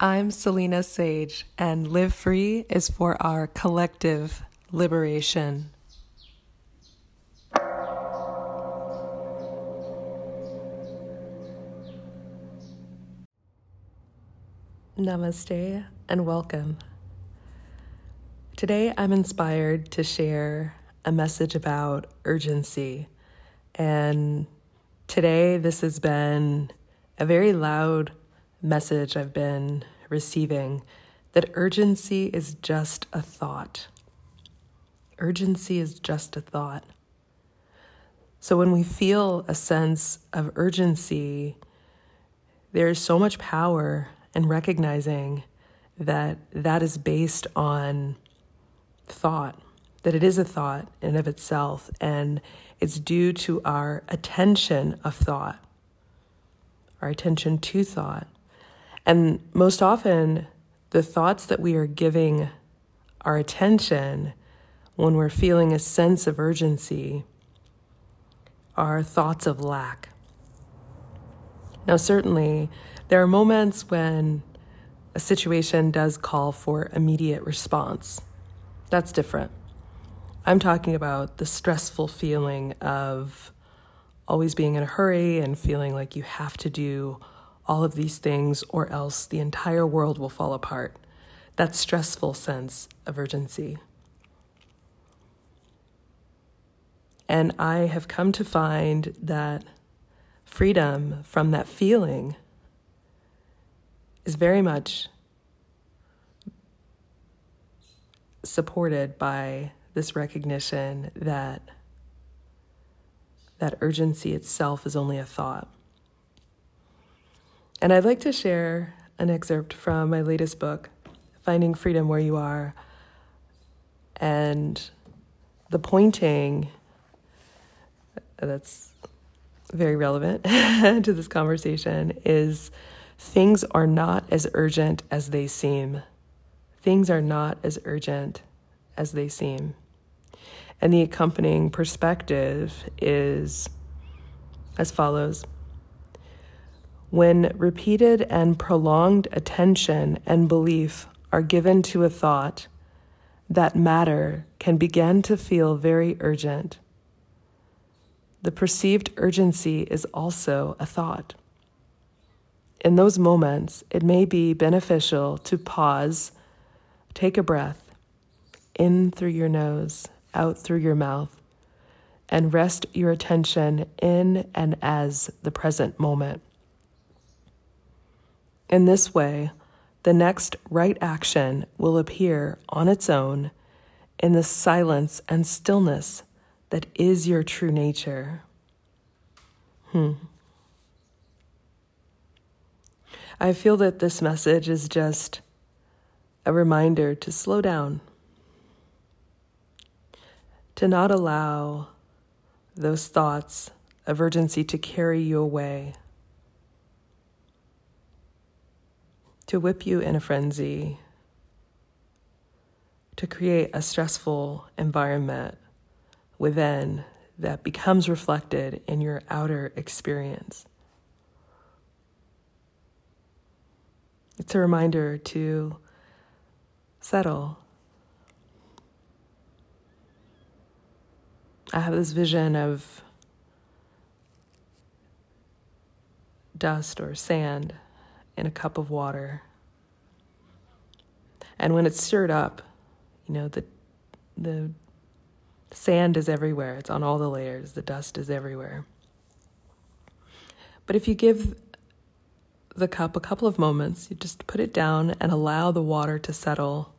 I'm Selena Sage, and Live Free is for our collective liberation. Namaste and welcome. Today I'm inspired to share a message about urgency. And today this has been a very loud message I've been receiving that urgency is just a thought. Urgency is just a thought. So when we feel a sense of urgency, there's so much power in recognizing that that is based on thought, that it is a thought in and of itself, and it's due to our attention of thought, our attention to thought. And most often, the thoughts that we are giving our attention when we're feeling a sense of urgency are thoughts of lack. Now, certainly, there are moments when a situation does call for immediate response. That's different. I'm talking about the stressful feeling of always being in a hurry and feeling like you have to do all of these things, or else the entire world will fall apart. That stressful sense of urgency. And I have come to find that freedom from that feeling is very much supported by this recognition that that urgency itself is only a thought. And I'd like to share an excerpt from my latest book, Finding Freedom Where You Are. And the pointing that's very relevant to this conversation is things are not as urgent as they seem. Things are not as urgent as they seem. And the accompanying perspective is as follows. When repeated and prolonged attention and belief are given to a thought, that matter can begin to feel very urgent. The perceived urgency is also a thought. In those moments, it may be beneficial to pause, take a breath, in through your nose, out through your mouth, and rest your attention in and as the present moment. In this way, the next right action will appear on its own in the silence and stillness that is your true nature. Hmm. I feel that this message is just a reminder to slow down, to not allow those thoughts of urgency to carry you away. To whip you in a frenzy, to create a stressful environment within that becomes reflected in your outer experience. It's a reminder to settle. I have this vision of dust or sand in a cup of water. And when it's stirred up, you know, the, the sand is everywhere, it's on all the layers, the dust is everywhere. But if you give the cup a couple of moments, you just put it down and allow the water to settle,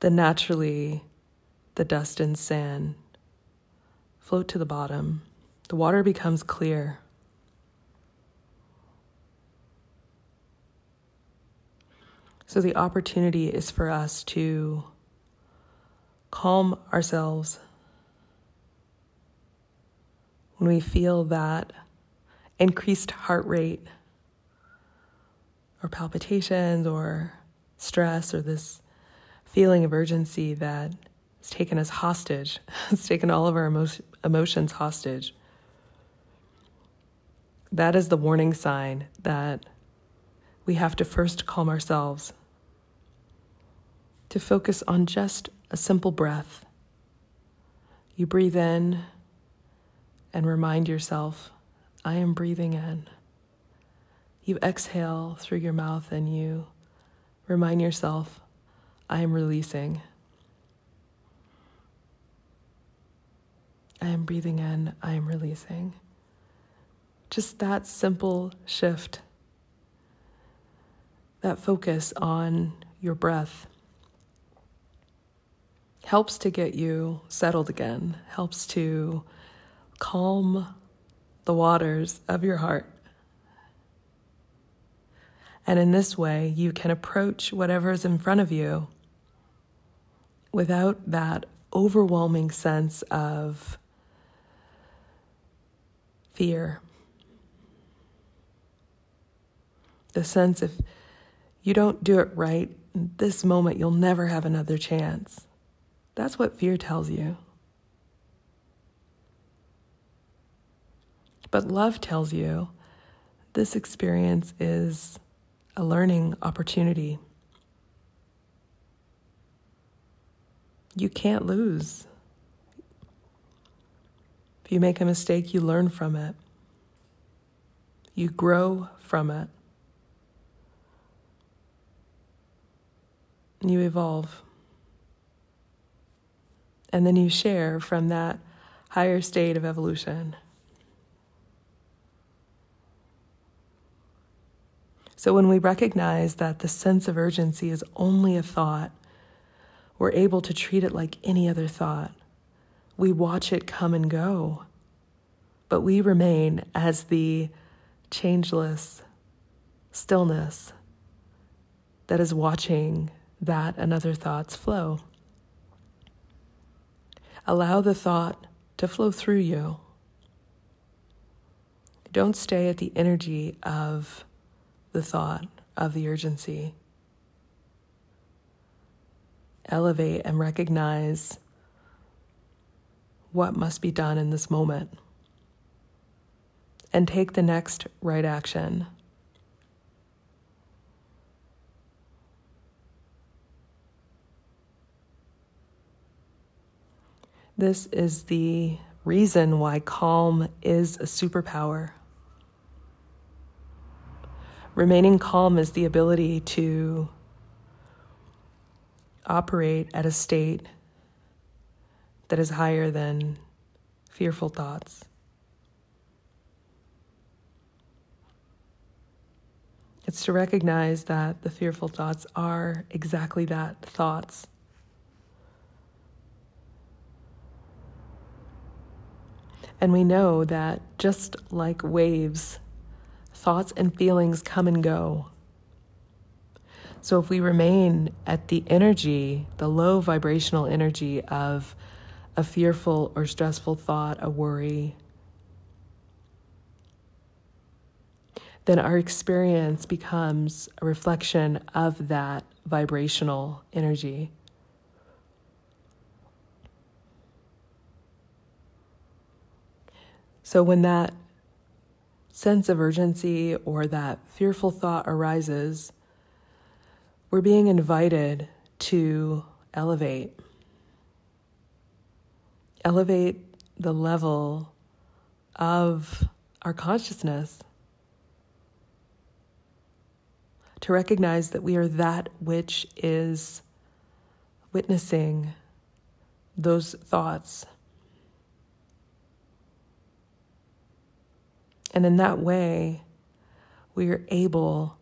then naturally the dust and sand float to the bottom. The water becomes clear. So the opportunity is for us to calm ourselves when we feel that increased heart rate or palpitations or stress or this feeling of urgency that has taken us hostage. it's taken all of our emo- emotions hostage. That is the warning sign that we have to first calm ourselves, to focus on just a simple breath. You breathe in and remind yourself, I am breathing in. You exhale through your mouth and you remind yourself, I am releasing. I am breathing in, I am releasing. Just that simple shift, that focus on your breath helps to get you settled again, helps to calm the waters of your heart. And in this way, you can approach whatever is in front of you without that overwhelming sense of fear. The sense if you don't do it right in this moment, you'll never have another chance. That's what fear tells you. But love tells you this experience is a learning opportunity. You can't lose. If you make a mistake, you learn from it, you grow from it, you evolve. And then you share from that higher state of evolution. So when we recognize that the sense of urgency is only a thought, we're able to treat it like any other thought. We watch it come and go, but we remain as the changeless stillness that is watching that and other thoughts flow. Allow the thought to flow through you. Don't stay at the energy of the thought of the urgency. Elevate and recognize what must be done in this moment and take the next right action. This is the reason why calm is a superpower. Remaining calm is the ability to operate at a state that is higher than fearful thoughts. It's to recognize that the fearful thoughts are exactly that thoughts. And we know that just like waves thoughts and feelings come and go. So if we remain at the energy, the low vibrational energy of a fearful or stressful thought, a worry, then our experience becomes a reflection of that vibrational energy. So when that sense of urgency or that fearful thought arises, we're being invited to elevate. Elevate the level of our consciousness. To recognize that we are that which is witnessing those thoughts And in that way, we are able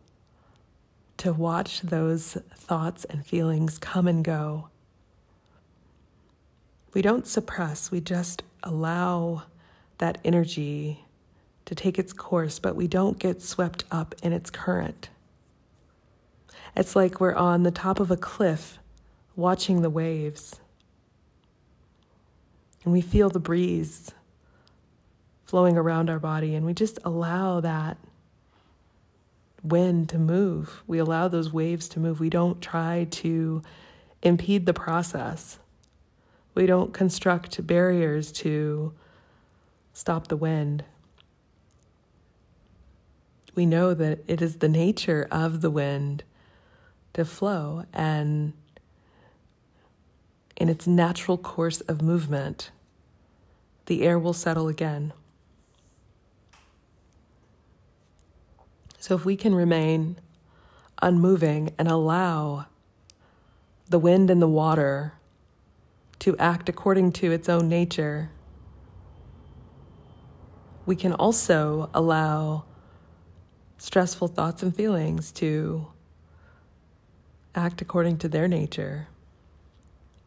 to watch those thoughts and feelings come and go. We don't suppress, we just allow that energy to take its course, but we don't get swept up in its current. It's like we're on the top of a cliff watching the waves. And we feel the breeze flowing around our body, and we just allow that wind to move. We allow those waves to move. We don't try to impede the process. We don't construct barriers to stop the wind. we know that it is the nature of the wind to flow and in its natural course of movement, the air will settle again. So, if we can remain unmoving and allow the wind and the water to act according to its own nature, we can also allow stressful thoughts and feelings to act according to their nature.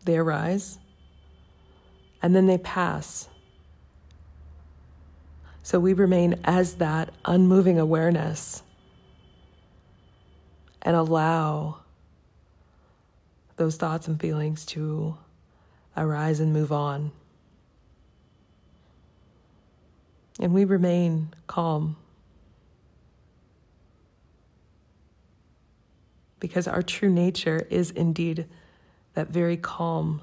They arise and then they pass. So we remain as that unmoving awareness and allow those thoughts and feelings to arise and move on. And we remain calm. Because our true nature is indeed that very calm,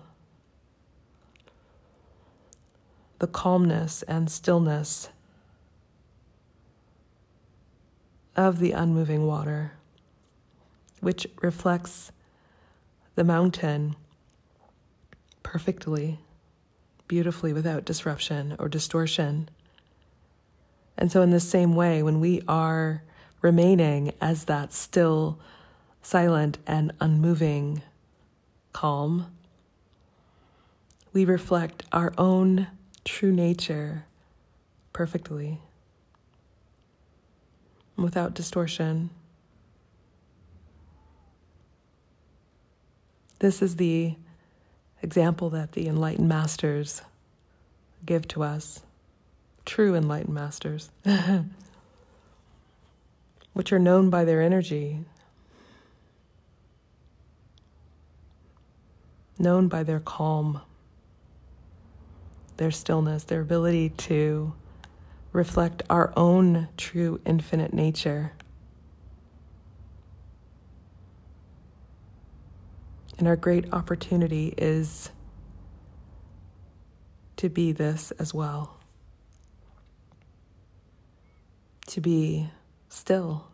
the calmness and stillness of the unmoving water, which reflects the mountain perfectly, beautifully, without disruption or distortion. And so, in the same way, when we are remaining as that still, silent, and unmoving calm, we reflect our own true nature perfectly, without distortion. This is the example that the enlightened masters give to us, true enlightened masters, which are known by their energy, known by their calm, their stillness, their ability to reflect our own true infinite nature. And our great opportunity is to be this as well. To be still.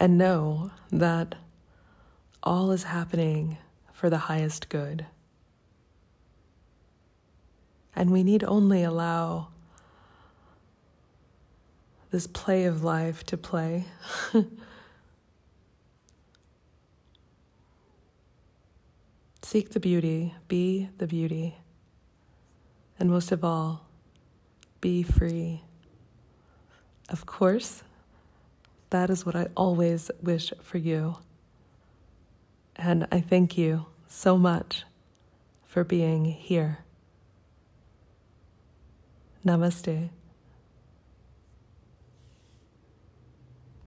And know that all is happening for the highest good. And we need only allow this play of life to play. Seek the beauty, be the beauty, and most of all, be free. Of course, that is what I always wish for you. And I thank you so much for being here. Namaste.